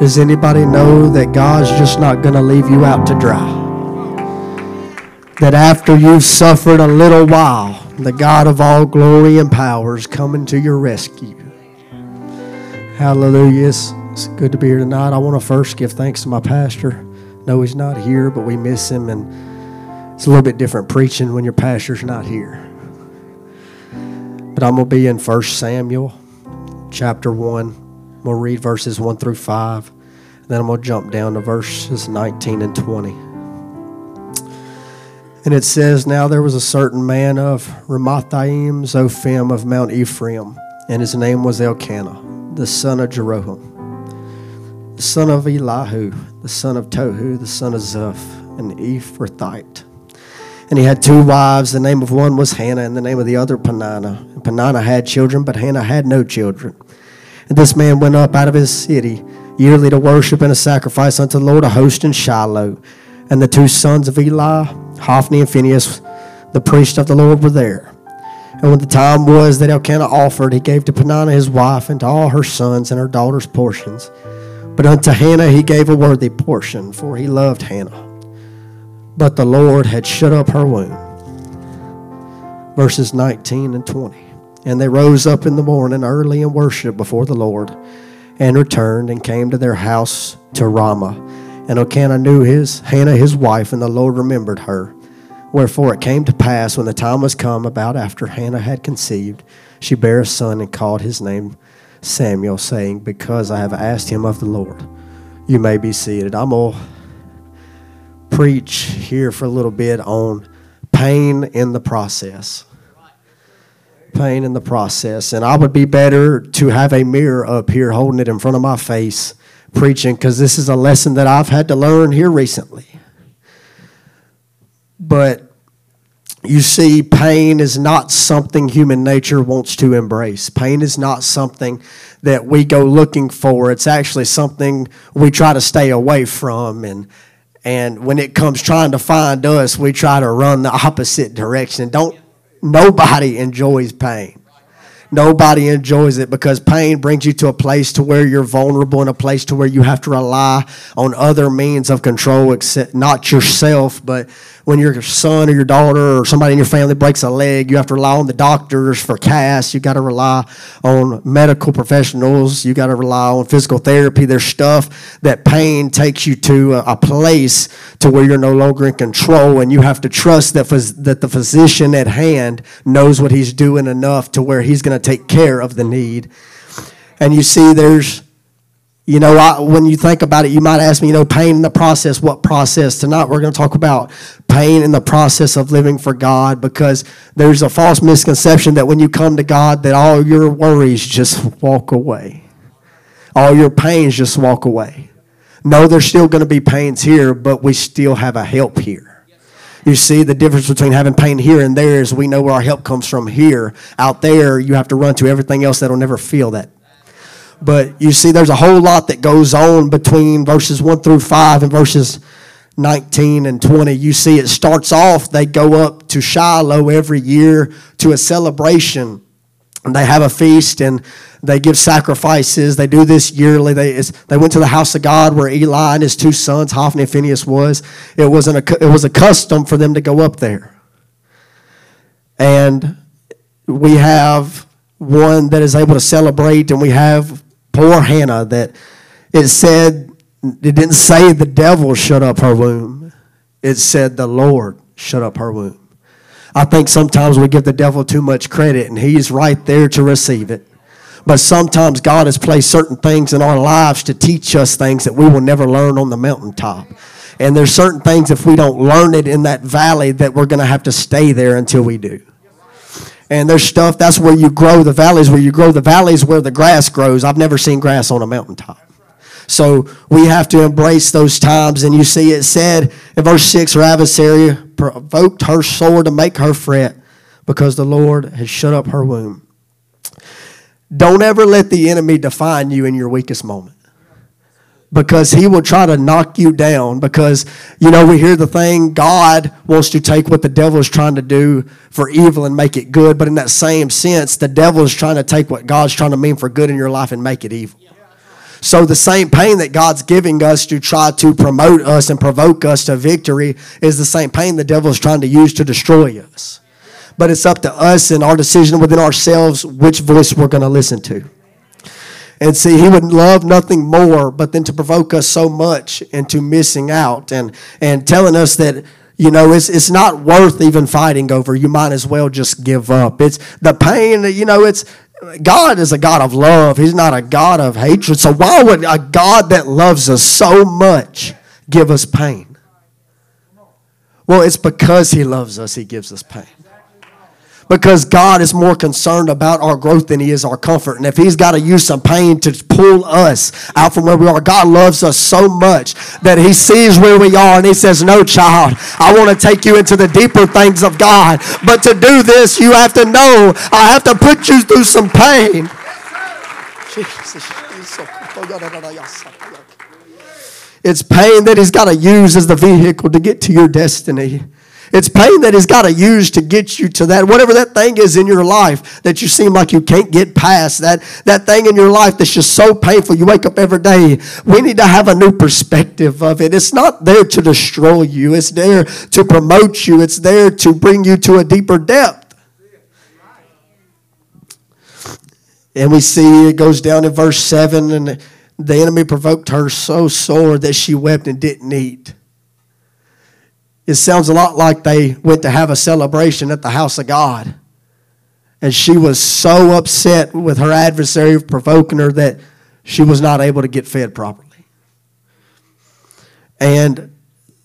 Does anybody know that God's just not going to leave you out to dry? That after you've suffered a little while, the God of all glory and power is coming to your rescue. Hallelujah. It's, it's good to be here tonight. I want to first give thanks to my pastor. No, he's not here, but we miss him, and it's a little bit different preaching when your pastor's not here. But I'm going to be in 1 Samuel chapter 1. We'll read verses 1 through 5. and Then I'm going to jump down to verses 19 and 20. And it says, Now there was a certain man of Ramathaim Zophim of Mount Ephraim, and his name was Elkanah, the son of Jeroham, the son of Elihu, the son of Tohu, the son of Zuph, an Ephrathite. And he had two wives. The name of one was Hannah, and the name of the other Peninnah. And Peninnah had children, but Hannah had no children. And this man went up out of his city yearly to worship and to sacrifice unto the Lord a host in Shiloh. And the two sons of Eli, Hophni and Phinehas, the priest of the Lord, were there. And when the time was that Elkanah offered, he gave to Peninnah his wife and to all her sons and her daughters portions. But unto Hannah he gave a worthy portion, for he loved Hannah. But the Lord had shut up her womb. Verses 19 and 20. And they rose up in the morning early and worshiped before the Lord, and returned and came to their house to Ramah. And Elkanah knew his Hannah his wife, and the Lord remembered her. Wherefore it came to pass when the time was come about after Hannah had conceived, she bare a son and called his name Samuel, saying, Because I have asked him of the Lord. You may be seated. I'm going to preach here for a little bit on pain in the process pain in the process. And I would be better to have a mirror up here holding it in front of my face preaching because this is a lesson that I've had to learn here recently. But you see, pain is not something human nature wants to embrace. Pain is not something that we go looking for. It's actually something we try to stay away from. And, and when it comes trying to find us, we try to run the opposite direction. Don't Nobody enjoys pain. Nobody enjoys it because pain brings you to a place to where you're vulnerable and a place to where you have to rely on other means of control, except not yourself, but when your son or your daughter or somebody in your family breaks a leg, you have to rely on the doctors for casts. You got to rely on medical professionals. You got to rely on physical therapy. There's stuff that pain takes you to a, a place to where you're no longer in control, and you have to trust that phys- that the physician at hand knows what he's doing enough to where he's going to take care of the need. And you see, there's you know, I, when you think about it, you might ask me, you know, pain in the process, what process? Tonight we're going to talk about pain in the process of living for God because there's a false misconception that when you come to God that all your worries just walk away. All your pains just walk away. No, there's still going to be pains here, but we still have a help here. You see, the difference between having pain here and there is we know where our help comes from here. Out there, you have to run to everything else that'll never feel that but you see, there's a whole lot that goes on between verses 1 through 5 and verses 19 and 20. You see, it starts off, they go up to Shiloh every year to a celebration. And they have a feast and they give sacrifices. They do this yearly. They, they went to the house of God where Eli and his two sons, Hophni and Phinehas, was. It, wasn't a, it was a custom for them to go up there. And we have one that is able to celebrate, and we have poor Hannah that it said, it didn't say the devil shut up her womb. It said the Lord shut up her womb. I think sometimes we give the devil too much credit and he's right there to receive it. But sometimes God has placed certain things in our lives to teach us things that we will never learn on the mountaintop. And there's certain things, if we don't learn it in that valley, that we're going to have to stay there until we do. And there's stuff, that's where you grow the valleys, where you grow the valleys where the grass grows. I've never seen grass on a mountaintop. So we have to embrace those times. And you see, it said in verse 6 her adversary provoked her sore to make her fret because the Lord has shut up her womb. Don't ever let the enemy define you in your weakest moment because he will try to knock you down because you know we hear the thing god wants to take what the devil is trying to do for evil and make it good but in that same sense the devil is trying to take what god's trying to mean for good in your life and make it evil So the same pain that God's giving us to try to promote us and provoke us to victory is the same pain the devil is trying to use to destroy us. But it's up to us and our decision within ourselves which voice we're going to listen to. And see, he would love nothing more but than to provoke us so much into missing out and, and telling us that, you know, it's, it's not worth even fighting over. You might as well just give up. It's the pain, you know, it's God is a God of love. He's not a God of hatred. So why would a God that loves us so much give us pain? Well, it's because he loves us, he gives us pain because God is more concerned about our growth than He is our comfort. And if He's got to use some pain to pull us out from where we are, God loves us so much that He sees where we are and He says, No, child, I want to take you into the deeper things of God. But to do this, you have to know I have to put you through some pain. Oh, it's pain that He's got to use as the vehicle to get to your destiny. It's pain that He's got to use to get you to that, whatever that thing is in your life that you seem like you can't get past, that, that thing in your life that's just so painful. You wake up every day. We need to have a new perspective of it. It's not there to destroy you, it's there to promote you, it's there to bring you to a deeper depth. And we see it goes down in verse 7 and the enemy provoked her so sore that she wept and didn't eat. It sounds a lot like they went to have a celebration at the house of God. And she was so upset with her adversary provoking her that she was not able to get fed properly. And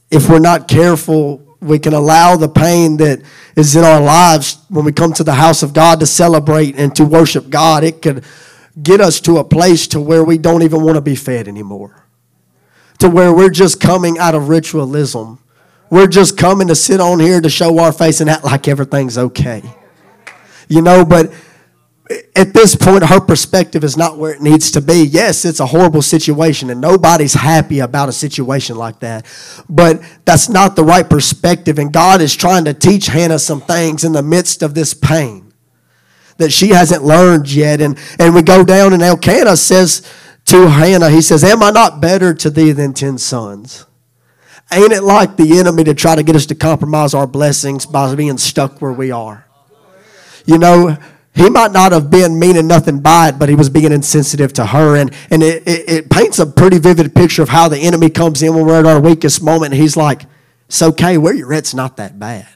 if we're not careful, we can allow the pain that is in our lives when we come to the house of God to celebrate and to worship God. It could get us to a place to where we don't even want to be fed anymore. To where we're just coming out of ritualism we're just coming to sit on here to show our face and act like everything's okay. You know, but at this point, her perspective is not where it needs to be. Yes, it's a horrible situation, and nobody's happy about a situation like that. But that's not the right perspective, and God is trying to teach Hannah some things in the midst of this pain that she hasn't learned yet. And, and we go down, and Elkanah says to Hannah, He says, Am I not better to thee than ten sons? Ain't it like the enemy to try to get us to compromise our blessings by being stuck where we are? You know, he might not have been meaning nothing by it, but he was being insensitive to her. And, and it, it, it paints a pretty vivid picture of how the enemy comes in when we're at our weakest moment. He's like, it's okay, where you're at's not that bad.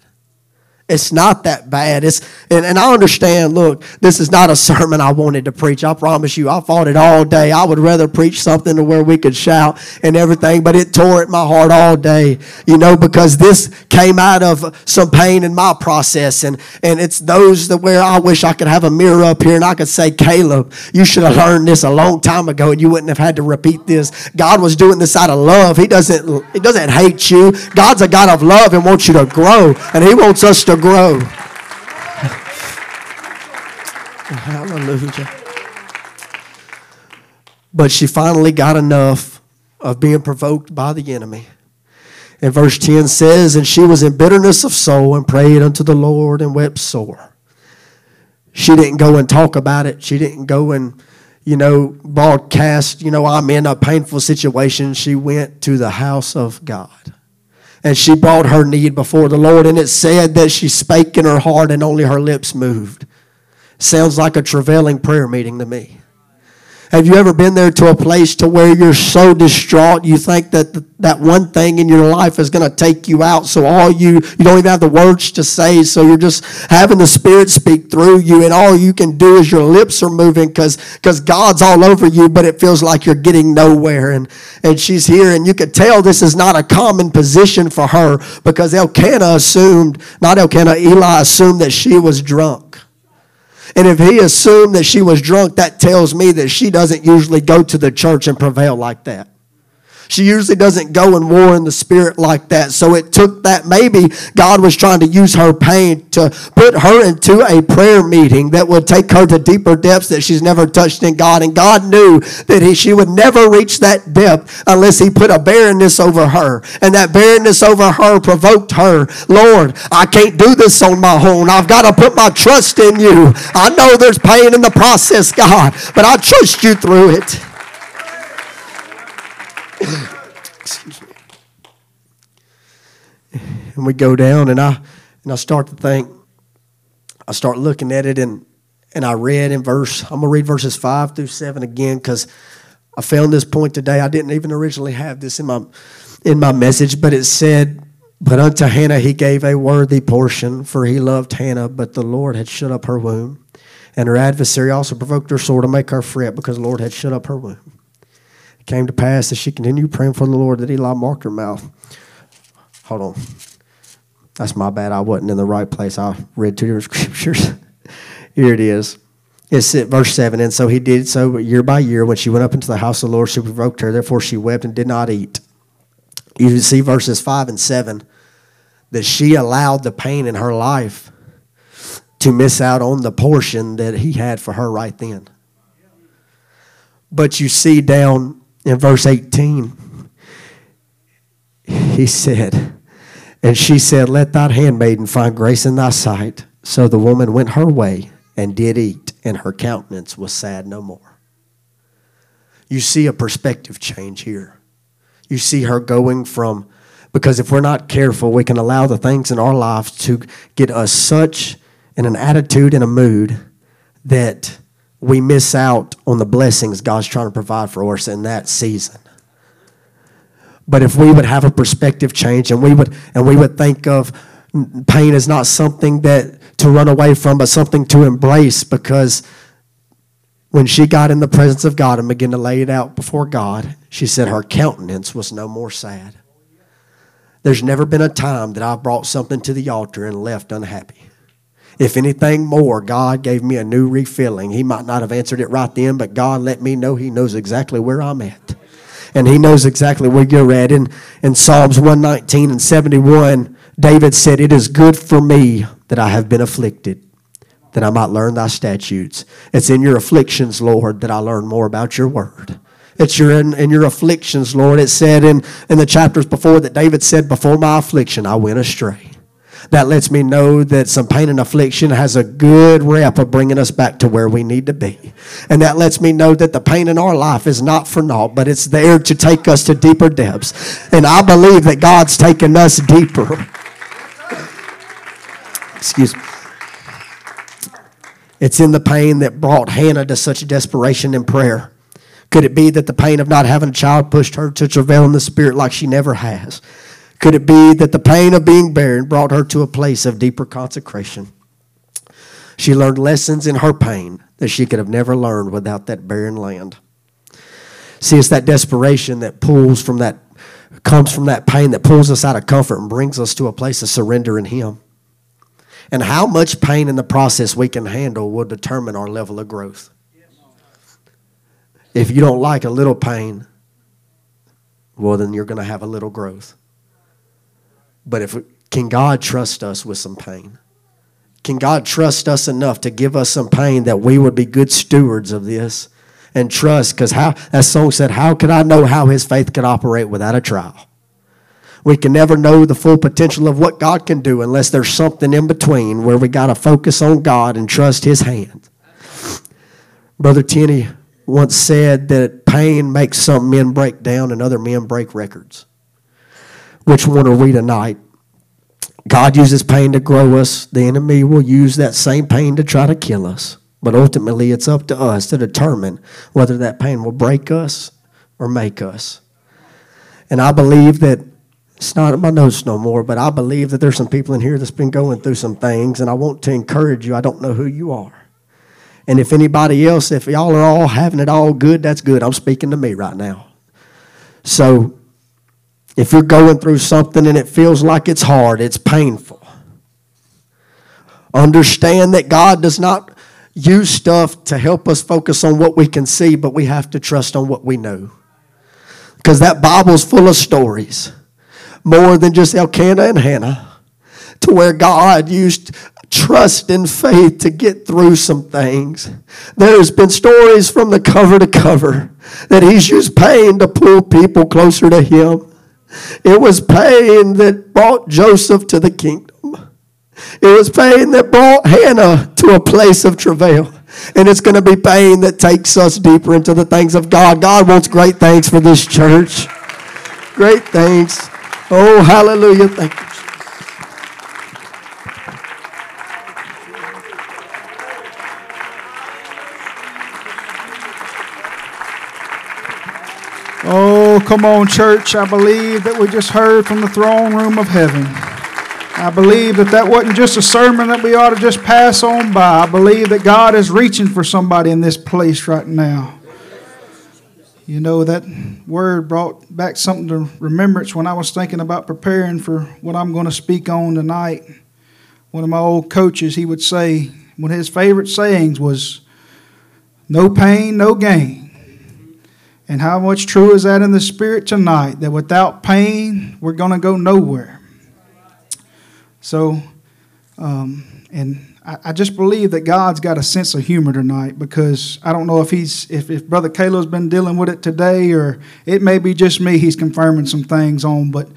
It's not that bad. It's and, and I understand, look, this is not a sermon I wanted to preach. I promise you, I fought it all day. I would rather preach something to where we could shout and everything, but it tore at my heart all day, you know, because this came out of some pain in my process. And and it's those that where I wish I could have a mirror up here and I could say, Caleb, you should have learned this a long time ago and you wouldn't have had to repeat this. God was doing this out of love. He doesn't he doesn't hate you. God's a God of love and wants you to grow. And he wants us to grow. Hallelujah. But she finally got enough of being provoked by the enemy. And verse 10 says, And she was in bitterness of soul and prayed unto the Lord and wept sore. She didn't go and talk about it. She didn't go and, you know, broadcast, you know, I'm in a painful situation. She went to the house of God and she brought her need before the Lord. And it said that she spake in her heart and only her lips moved. Sounds like a travailing prayer meeting to me. Have you ever been there to a place to where you're so distraught you think that that one thing in your life is going to take you out so all you you don't even have the words to say so you're just having the spirit speak through you and all you can do is your lips are moving cuz cuz God's all over you but it feels like you're getting nowhere and and she's here and you could tell this is not a common position for her because Elkanah assumed not Elkanah Eli assumed that she was drunk and if he assumed that she was drunk, that tells me that she doesn't usually go to the church and prevail like that. She usually doesn't go and war in the spirit like that. So it took that. Maybe God was trying to use her pain to put her into a prayer meeting that would take her to deeper depths that she's never touched in God. And God knew that he, she would never reach that depth unless he put a barrenness over her. And that barrenness over her provoked her. Lord, I can't do this on my own. I've got to put my trust in you. I know there's pain in the process, God, but I trust you through it. Excuse me. And we go down, and I and I start to think. I start looking at it, and and I read in verse. I'm gonna read verses five through seven again because I found this point today. I didn't even originally have this in my in my message, but it said, "But unto Hannah he gave a worthy portion, for he loved Hannah, but the Lord had shut up her womb." And her adversary also provoked her sore to make her fret because the Lord had shut up her womb. Came to pass as she continued praying for the Lord that Eli marked her mouth. Hold on. That's my bad. I wasn't in the right place. I read two different scriptures. Here it is. It's at verse 7. And so he did so year by year. When she went up into the house of the Lord, she provoked her. Therefore she wept and did not eat. You see verses 5 and 7 that she allowed the pain in her life to miss out on the portion that he had for her right then. But you see down in verse 18, he said, And she said, Let thy handmaiden find grace in thy sight. So the woman went her way and did eat, and her countenance was sad no more. You see a perspective change here. You see her going from, because if we're not careful, we can allow the things in our lives to get us such in an attitude and a mood that we miss out on the blessings God's trying to provide for us in that season. But if we would have a perspective change and we would and we would think of pain as not something that to run away from, but something to embrace because when she got in the presence of God and began to lay it out before God, she said her countenance was no more sad. There's never been a time that I brought something to the altar and left unhappy. If anything more, God gave me a new refilling. He might not have answered it right then, but God let me know He knows exactly where I'm at. And He knows exactly where you're at. In, in Psalms 119 and 71, David said, It is good for me that I have been afflicted, that I might learn thy statutes. It's in your afflictions, Lord, that I learn more about your word. It's your in, in your afflictions, Lord. It said in, in the chapters before that David said, Before my affliction I went astray that lets me know that some pain and affliction has a good rep of bringing us back to where we need to be. And that lets me know that the pain in our life is not for naught, but it's there to take us to deeper depths. And I believe that God's taken us deeper. Excuse me. It's in the pain that brought Hannah to such desperation in prayer. Could it be that the pain of not having a child pushed her to travail in the spirit like she never has? Could it be that the pain of being barren brought her to a place of deeper consecration? She learned lessons in her pain that she could have never learned without that barren land. See, it's that desperation that pulls from that, comes from that pain that pulls us out of comfort and brings us to a place of surrender in Him. And how much pain in the process we can handle will determine our level of growth. If you don't like a little pain, well, then you're going to have a little growth. But if can God trust us with some pain? Can God trust us enough to give us some pain that we would be good stewards of this and trust? Because how that song said, "How could I know how His faith could operate without a trial?" We can never know the full potential of what God can do unless there's something in between where we got to focus on God and trust His hand. Brother Tenney once said that pain makes some men break down and other men break records. Which one are we tonight? God uses pain to grow us. The enemy will use that same pain to try to kill us. But ultimately, it's up to us to determine whether that pain will break us or make us. And I believe that it's not in my notes no more, but I believe that there's some people in here that's been going through some things, and I want to encourage you. I don't know who you are. And if anybody else, if y'all are all having it all good, that's good. I'm speaking to me right now. So if you're going through something and it feels like it's hard, it's painful, understand that God does not use stuff to help us focus on what we can see, but we have to trust on what we know. Because that Bible's full of stories, more than just Elkanah and Hannah, to where God used trust and faith to get through some things. There's been stories from the cover to cover that He's used pain to pull people closer to Him. It was pain that brought Joseph to the kingdom. It was pain that brought Hannah to a place of travail. And it's going to be pain that takes us deeper into the things of God. God wants great things for this church. great things. Oh, hallelujah. Thank you. Oh, come on, church. I believe that we just heard from the throne room of heaven. I believe that that wasn't just a sermon that we ought to just pass on by. I believe that God is reaching for somebody in this place right now. You know, that word brought back something to remembrance when I was thinking about preparing for what I'm going to speak on tonight. One of my old coaches, he would say, one of his favorite sayings was, No pain, no gain. And how much true is that in the spirit tonight? That without pain, we're going to go nowhere. So, um, and I, I, just believe that God's got a sense of humor tonight because I don't know if he's if, if Brother Caleb's been dealing with it today or it may be just me he's confirming some things on, but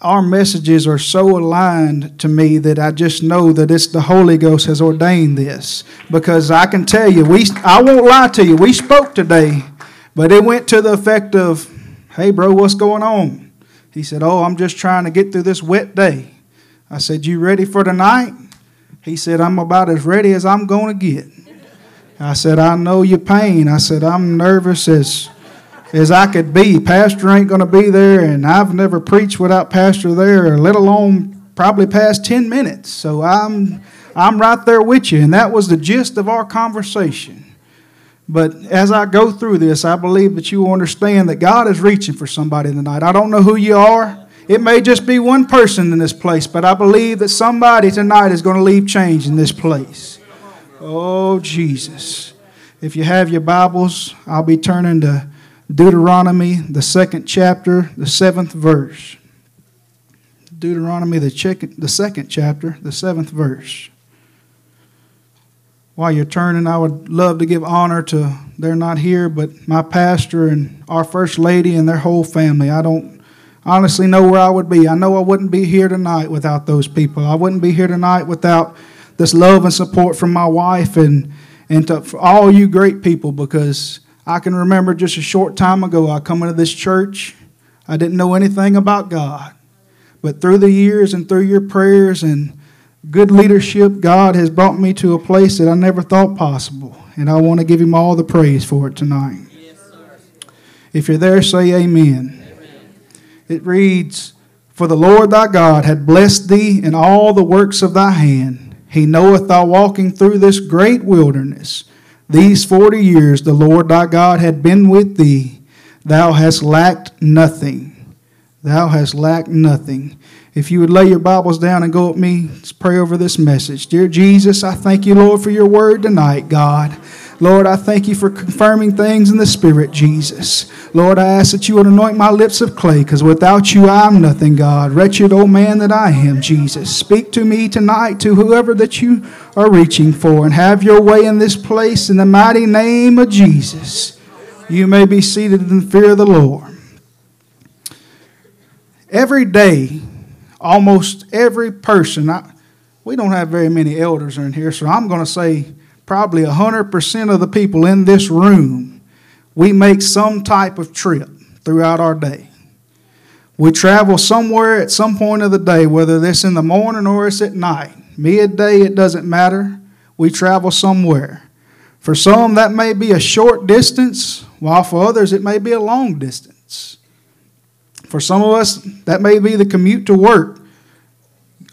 our messages are so aligned to me that I just know that it's the Holy Ghost has ordained this. Because I can tell you, we I won't lie to you, we spoke today but it went to the effect of, hey, bro, what's going on? He said, oh, I'm just trying to get through this wet day. I said, you ready for tonight? He said, I'm about as ready as I'm going to get. I said, I know your pain. I said, I'm nervous as, as I could be. Pastor ain't going to be there, and I've never preached without Pastor there, let alone probably past 10 minutes. So I'm, I'm right there with you. And that was the gist of our conversation. But as I go through this, I believe that you will understand that God is reaching for somebody tonight. I don't know who you are. It may just be one person in this place, but I believe that somebody tonight is going to leave change in this place. Oh, Jesus. If you have your Bibles, I'll be turning to Deuteronomy, the second chapter, the seventh verse. Deuteronomy, the, second chapter, the seventh verse while you're turning, I would love to give honor to, they're not here, but my pastor and our first lady and their whole family. I don't honestly know where I would be. I know I wouldn't be here tonight without those people. I wouldn't be here tonight without this love and support from my wife and, and to all you great people because I can remember just a short time ago, I come into this church. I didn't know anything about God. But through the years and through your prayers and good leadership, God has brought me to a place that I never thought possible. And I want to give Him all the praise for it tonight. Yes, if you're there, say amen. amen. It reads, For the Lord thy God had blessed thee in all the works of thy hand. He knoweth thou walking through this great wilderness. These forty years the Lord thy God had been with thee. Thou hast lacked nothing. Thou hast lacked nothing. If you would lay your Bibles down and go with me, let's pray over this message. Dear Jesus, I thank you, Lord, for your word tonight, God. Lord, I thank you for confirming things in the Spirit, Jesus. Lord, I ask that you would anoint my lips of clay, because without you I am nothing, God. Wretched old man that I am, Jesus. Speak to me tonight, to whoever that you are reaching for, and have your way in this place in the mighty name of Jesus. You may be seated in the fear of the Lord. Every day, almost every person, I, we don't have very many elders in here, so I'm going to say probably 100% of the people in this room, we make some type of trip throughout our day. We travel somewhere at some point of the day, whether this in the morning or it's at night. Midday, it doesn't matter. We travel somewhere. For some, that may be a short distance, while for others, it may be a long distance. For some of us, that may be the commute to work.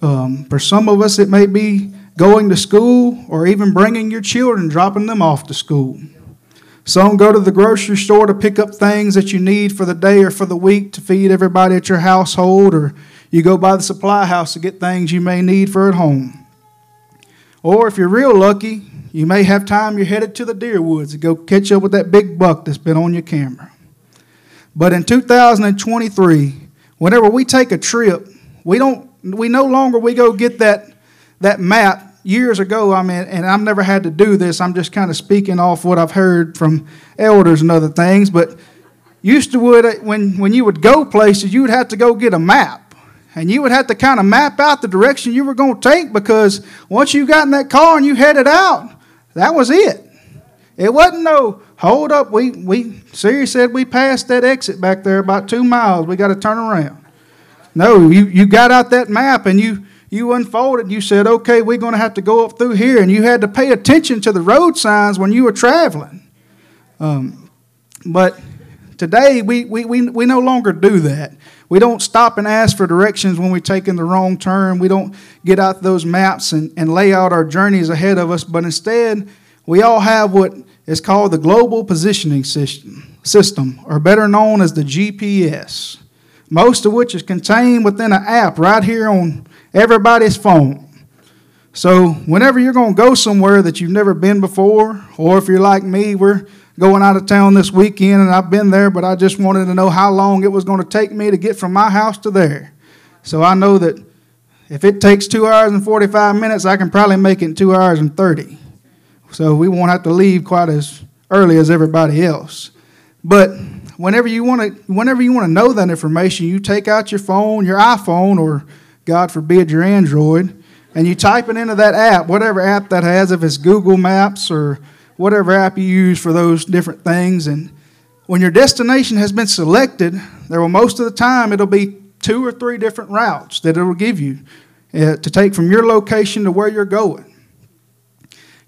Um, for some of us, it may be going to school or even bringing your children, dropping them off to school. Some go to the grocery store to pick up things that you need for the day or for the week to feed everybody at your household, or you go by the supply house to get things you may need for at home. Or if you're real lucky, you may have time you're headed to the deer woods to go catch up with that big buck that's been on your camera. But in 2023, whenever we take a trip, we don't we no longer we go get that that map. Years ago i mean and i've never had to do this. I'm just kind of speaking off what i've heard from elders and other things. But used to would uh, when when you would go places you would have to go get a map. And you would have to kind of map out the direction you were going to take because once you got in that car and you headed out that was it. It wasn't no hold up, we, we Siri said we passed that exit back there about two miles. We got to turn around. No, you, you got out that map and you, you unfolded. And you said, okay, we're going to have to go up through here. And you had to pay attention to the road signs when you were traveling. Um, but today, we, we, we, we no longer do that. We don't stop and ask for directions when we're taking the wrong turn. We don't get out those maps and, and lay out our journeys ahead of us, but instead, we all have what is called the Global Positioning System, system or better known as the GPS, most of which is contained within an app right here on everybody's phone. So, whenever you're going to go somewhere that you've never been before, or if you're like me, we're going out of town this weekend and I've been there, but I just wanted to know how long it was going to take me to get from my house to there. So I know that if it takes two hours and 45 minutes, I can probably make it in two hours and 30. So we won't have to leave quite as early as everybody else. But whenever you want to, whenever you want to know that information, you take out your phone, your iPhone, or God forbid your Android, and you type it into that app, whatever app that has, if it's Google Maps or whatever app you use for those different things. And when your destination has been selected, there will most of the time it'll be two or three different routes that it'll give you uh, to take from your location to where you're going.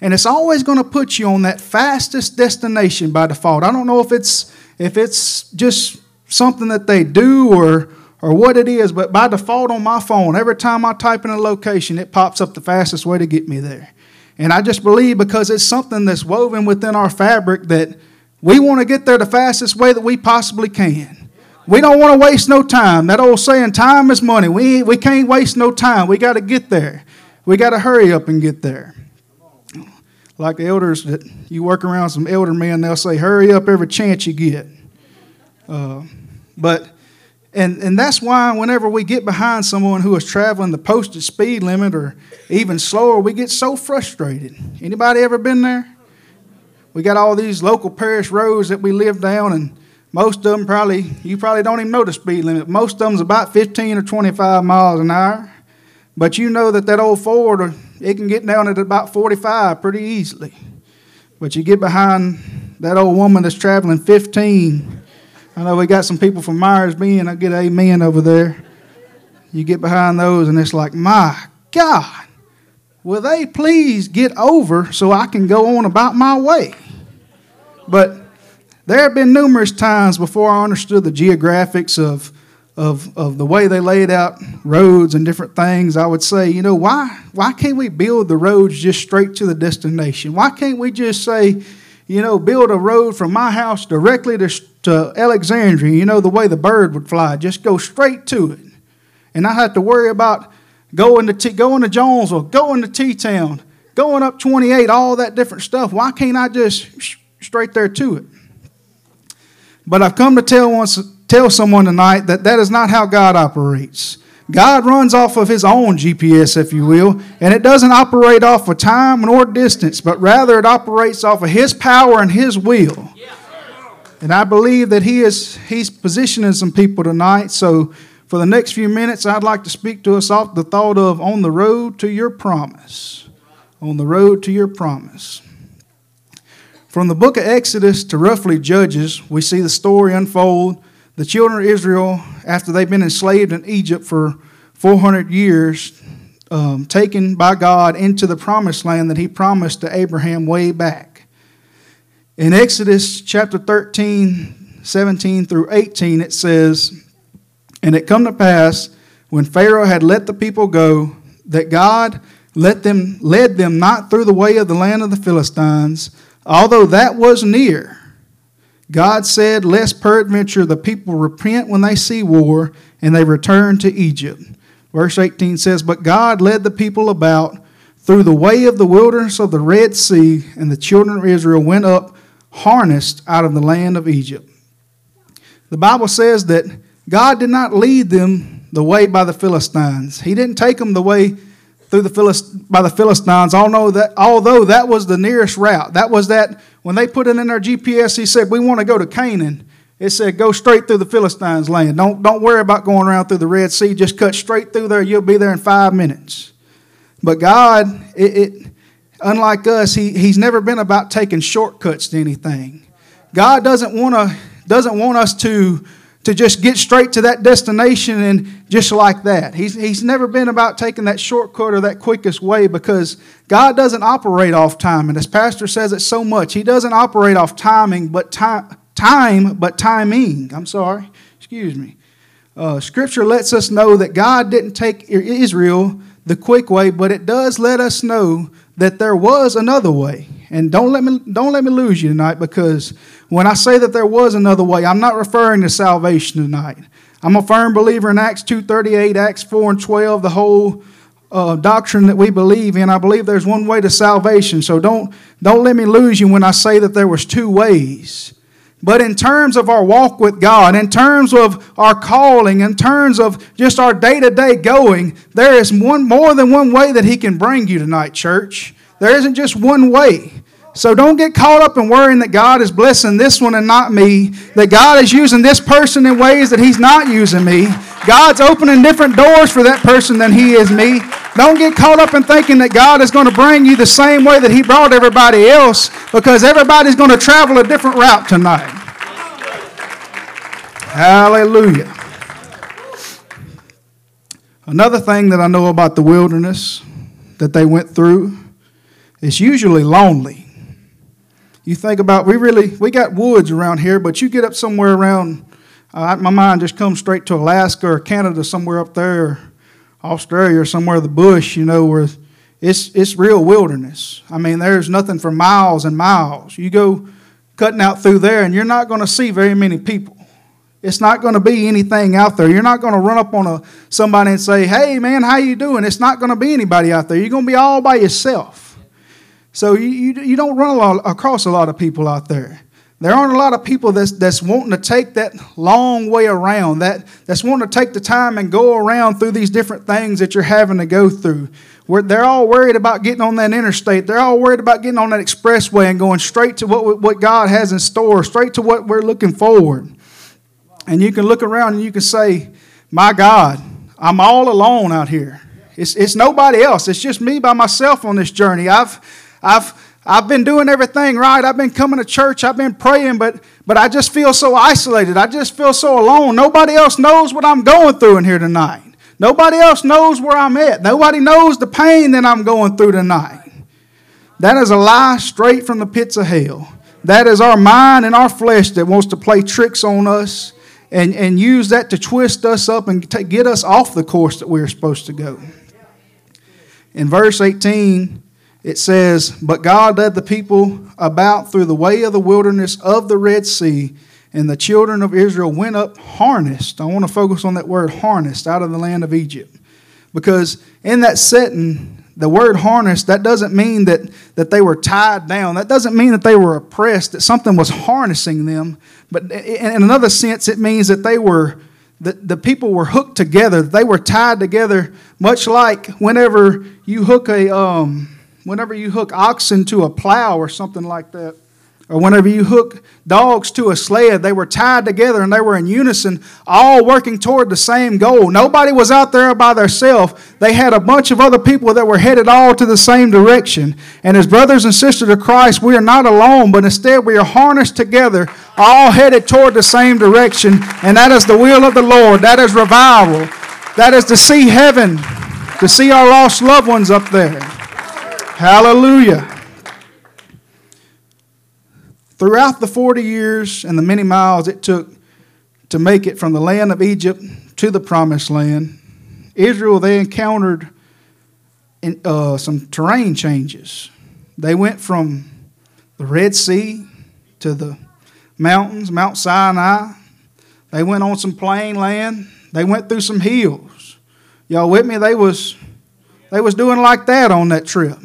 And it's always going to put you on that fastest destination by default. I don't know if it's if it's just something that they do or or what it is, but by default on my phone, every time I type in a location, it pops up the fastest way to get me there. And I just believe because it's something that's woven within our fabric that we want to get there the fastest way that we possibly can. We don't want to waste no time. That old saying, time is money. We, we can't waste no time. We got to get there. We got to hurry up and get there. Like the elders that you work around some elder men, they'll say, hurry up every chance you get. Uh, but and, and that's why whenever we get behind someone who is traveling the posted speed limit or even slower, we get so frustrated. Anybody ever been there? We got all these local parish roads that we live down, and most of them probably, you probably don't even know the speed limit. Most of them's about 15 or 25 miles an hour. But you know that that old Ford, it can get down at about 45 pretty easily. But you get behind that old woman that's traveling 15 I know we got some people from Myers Bend. I get amen over there. You get behind those, and it's like, my God, will they please get over so I can go on about my way? But there have been numerous times before I understood the geographics of, of, of the way they laid out roads and different things. I would say, you know, why, why can't we build the roads just straight to the destination? Why can't we just say, you know, build a road from my house directly to, to Alexandria, you know, the way the bird would fly, just go straight to it. And I have to worry about going to, T, going to Jonesville, going to T Town, going up 28, all that different stuff. Why can't I just straight there to it? But I've come to tell, once, tell someone tonight that that is not how God operates. God runs off of his own GPS, if you will, and it doesn't operate off of time nor distance, but rather it operates off of his power and his will. And I believe that he is he's positioning some people tonight. So for the next few minutes, I'd like to speak to us off the thought of on the road to your promise. On the road to your promise. From the book of Exodus to roughly Judges, we see the story unfold the children of Israel, after they've been enslaved in Egypt for 400 years, um, taken by God into the promised land that He promised to Abraham way back. In Exodus chapter 13, 17 through 18, it says, And it come to pass, when Pharaoh had let the people go, that God let them, led them not through the way of the land of the Philistines, although that was near God said, Lest peradventure the people repent when they see war, and they return to Egypt. Verse 18 says, But God led the people about through the way of the wilderness of the Red Sea, and the children of Israel went up harnessed out of the land of Egypt. The Bible says that God did not lead them the way by the Philistines. He didn't take them the way through the Philist- by the Philistines, although that, although that was the nearest route. That was that when they put it in their GPS, he said, We want to go to Canaan. It said, Go straight through the Philistines' land. Don't, don't worry about going around through the Red Sea. Just cut straight through there. You'll be there in five minutes. But God, it, it unlike us, he, He's never been about taking shortcuts to anything. God doesn't want to doesn't want us to to just get straight to that destination and just like that. He's, he's never been about taking that shortcut or that quickest way because God doesn't operate off time. And as Pastor says it so much, He doesn't operate off timing, but time, time but timing. I'm sorry, excuse me. Uh, scripture lets us know that God didn't take Israel the quick way, but it does let us know that there was another way. And don't let me don't let me lose you tonight because when I say that there was another way, I'm not referring to salvation tonight. I'm a firm believer in Acts 2:38, Acts 4 and 12, the whole uh, doctrine that we believe in. I believe there's one way to salvation. So don't don't let me lose you when I say that there was two ways. But in terms of our walk with God, in terms of our calling, in terms of just our day to day going, there is one more than one way that He can bring you tonight, church. There isn't just one way. So don't get caught up in worrying that God is blessing this one and not me, that God is using this person in ways that He's not using me. God's opening different doors for that person than He is me. Don't get caught up in thinking that God is going to bring you the same way that He brought everybody else because everybody's going to travel a different route tonight. Hallelujah. Another thing that I know about the wilderness that they went through is usually lonely. You think about we really we got woods around here, but you get up somewhere around. Uh, my mind just comes straight to Alaska or Canada, somewhere up there, or Australia or somewhere the bush. You know where it's it's real wilderness. I mean, there's nothing for miles and miles. You go cutting out through there, and you're not going to see very many people. It's not going to be anything out there. You're not going to run up on a, somebody and say, "Hey, man, how you doing?" It's not going to be anybody out there. You're going to be all by yourself. So you, you, don't run a lot, across a lot of people out there. There aren't a lot of people that's, that's wanting to take that long way around, that, that's wanting to take the time and go around through these different things that you're having to go through. Where they're all worried about getting on that interstate. They're all worried about getting on that expressway and going straight to what, what God has in store, straight to what we're looking forward. And you can look around and you can say, My God, I'm all alone out here. It's, it's nobody else. It's just me by myself on this journey. I've I've I've been doing everything right. I've been coming to church. I've been praying, but but I just feel so isolated. I just feel so alone. Nobody else knows what I'm going through in here tonight. Nobody else knows where I'm at. Nobody knows the pain that I'm going through tonight. That is a lie straight from the pits of hell. That is our mind and our flesh that wants to play tricks on us and, and use that to twist us up and get us off the course that we're supposed to go. In verse 18, it says, But God led the people about through the way of the wilderness of the Red Sea, and the children of Israel went up harnessed. I want to focus on that word harnessed out of the land of Egypt. Because in that setting, the word harnessed, that doesn't mean that, that they were tied down. That doesn't mean that they were oppressed, that something was harnessing them. But in another sense, it means that they were the, the people were hooked together. They were tied together, much like whenever you hook a um, whenever you hook oxen to a plow or something like that, or whenever you hook dogs to a sled, they were tied together and they were in unison, all working toward the same goal. Nobody was out there by themselves. They had a bunch of other people that were headed all to the same direction. And as brothers and sisters of Christ, we are not alone, but instead we are harnessed together, all headed toward the same direction. And that is the will of the Lord. That is revival. That is to see heaven, to see our lost loved ones up there. Hallelujah. Throughout the 40 years and the many miles it took to make it from the land of Egypt to the promised land, Israel, they encountered uh, some terrain changes. They went from the Red Sea to the mountains, Mount Sinai. They went on some plain land. They went through some hills. Y'all with me? They was, they was doing like that on that trip.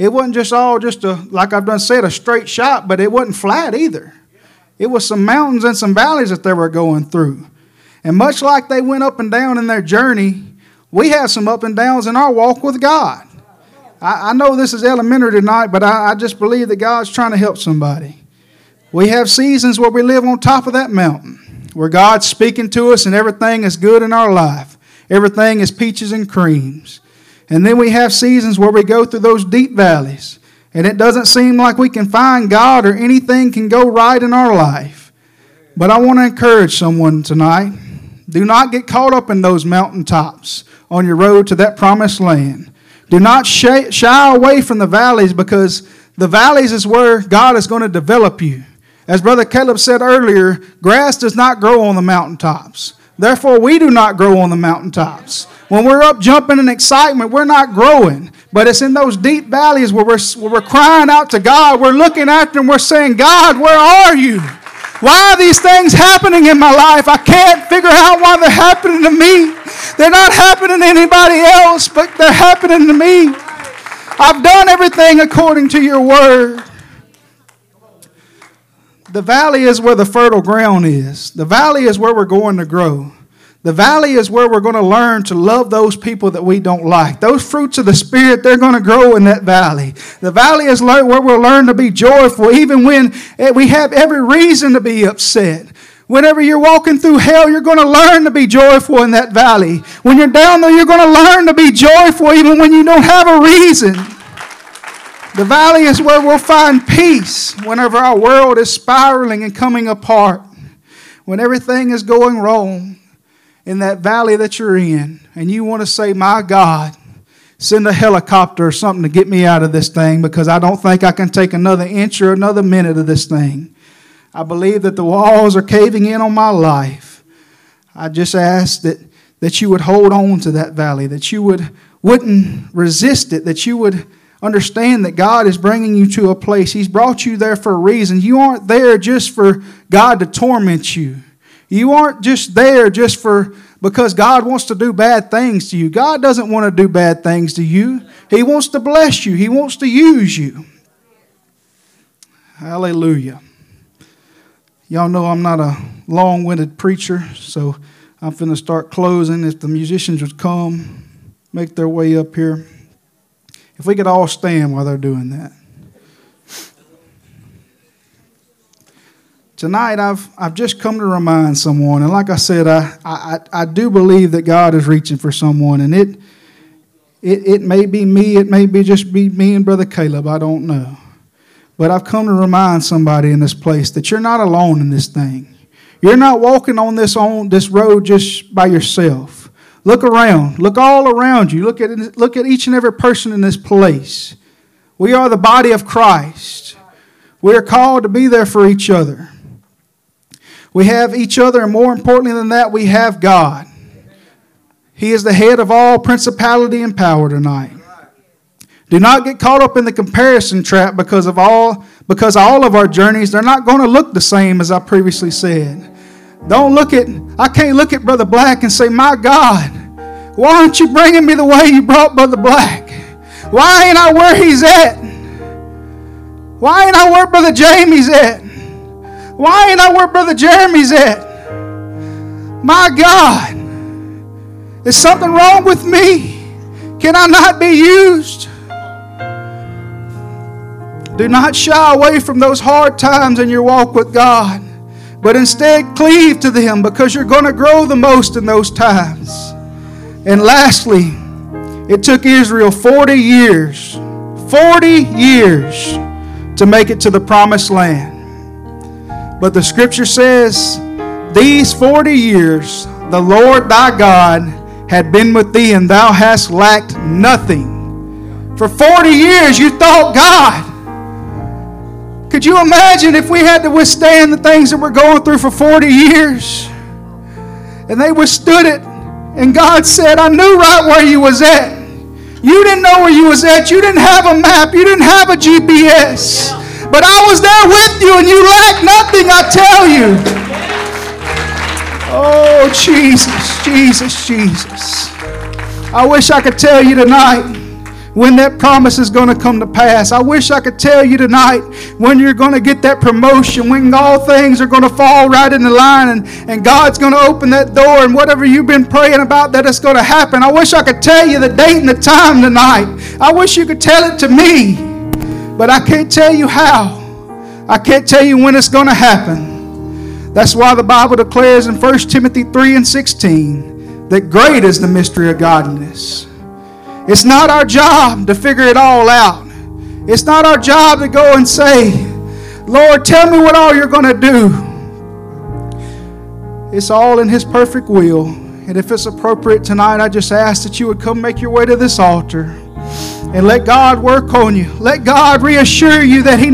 It wasn't just all just a, like I've done said, a straight shot, but it wasn't flat either. It was some mountains and some valleys that they were going through. And much like they went up and down in their journey, we have some up and downs in our walk with God. I, I know this is elementary tonight, but I, I just believe that God's trying to help somebody. We have seasons where we live on top of that mountain, where God's speaking to us and everything is good in our life. Everything is peaches and creams. And then we have seasons where we go through those deep valleys and it doesn't seem like we can find God or anything can go right in our life. But I want to encourage someone tonight do not get caught up in those mountaintops on your road to that promised land. Do not shy, away from the valleys because the valleys is where God is going to develop you. As Brother Caleb said earlier, grass does not grow on the mountaintops. Therefore, we do not grow on the mountaintops. When we're up jumping in excitement, we're not growing. But it's in those deep valleys where we're, where we're crying out to God. We're looking after Him. We're saying, God, where are you? Why are these things happening in my life? I can't figure out why they're happening to me. They're not happening to anybody else, but they're happening to me. I've done everything according to your word. The valley is where the fertile ground is. The valley is where we're going to grow. The valley is where we're going to learn to love those people that we don't like. Those fruits of the Spirit, they're going to grow in that valley. The valley is where we'll learn to be joyful, even when eh, we have every reason to be upset. Whenever you're walking through hell, you're going to learn to be joyful in that valley. When you're down there, you're going to learn to be joyful even when you don't have a reason. The valley is where we'll find peace whenever our world is spiraling and coming apart. When everything is going wrong, in that valley that you're in and you want to say, My God, send a helicopter or something to get me out of this thing because I don't think I can take another inch or another minute of this thing. I believe that the walls are caving in on my life. I just ask that, that you would hold on to that valley, that you would, wouldn't resist it, that you would understand that God is bringing you to a place. He's brought you there for a reason. You aren't there just for God to torment you. You aren't just there just for because God wants to do bad things to you. God doesn't want to do bad things to you. He wants to bless you. He wants to use you. Hallelujah. Y'all know I'm not a long-winded preacher, so I'm going to start closing. If the musicians would come, make their way up here. If we could all stand while they're doing that. Tonight, I've, I've just come to remind someone, and like I said, I, I, I do believe that God is reaching for someone, and it, it, it may be me, it may be just be me and Brother Caleb, I don't know. But I've come to remind somebody in this place that you're not alone in this thing. You're not walking on this, on this road just by yourself. Look around. Look all around you. Look at, look at each and every person in this place. We are the body of Christ. We are called to be there for each other. We have each other, and more importantly than that, we have God. He is the head of all principality and power tonight. Do not get caught up in the comparison trap because of all because all of our journeys they're not going to look the same as I previously said. Don't look at I can't look at brother Black and say, "My God, why aren't you bringing me the way you brought brother Black? Why ain't I where he's at? Why ain't I where brother Jamie's at?" Why ain't I where Brother Jeremy's at? My God, is something wrong with me? Can I not be used? Do not shy away from those hard times in your walk with God, but instead cleave to them because you're going to grow the most in those times. And lastly, it took Israel 40 years, 40 years to make it to the promised land. But the scripture says, These 40 years the Lord thy God had been with thee, and thou hast lacked nothing. For 40 years you thought God. Could you imagine if we had to withstand the things that we're going through for 40 years? And they withstood it. And God said, I knew right where you was at. You didn't know where you was at. You didn't have a map. You didn't have a GPS. But I was there with you and you lacked nothing, I tell you. Oh, Jesus, Jesus, Jesus. I wish I could tell you tonight when that promise is going to come to pass. I wish I could tell you tonight when you're going to get that promotion, when all things are going to fall right in the line and, and God's going to open that door and whatever you've been praying about that it's going to happen. I wish I could tell you the date and the time tonight. I wish you could tell it to me. But I can't tell you how. I can't tell you when it's going to happen. That's why the Bible declares in 1 Timothy 3 and 16 that great is the mystery of godliness. It's not our job to figure it all out. It's not our job to go and say, Lord, tell me what all you're going to do. It's all in His perfect will. And if it's appropriate tonight, I just ask that you would come make your way to this altar. And let God work on you. Let God reassure you that He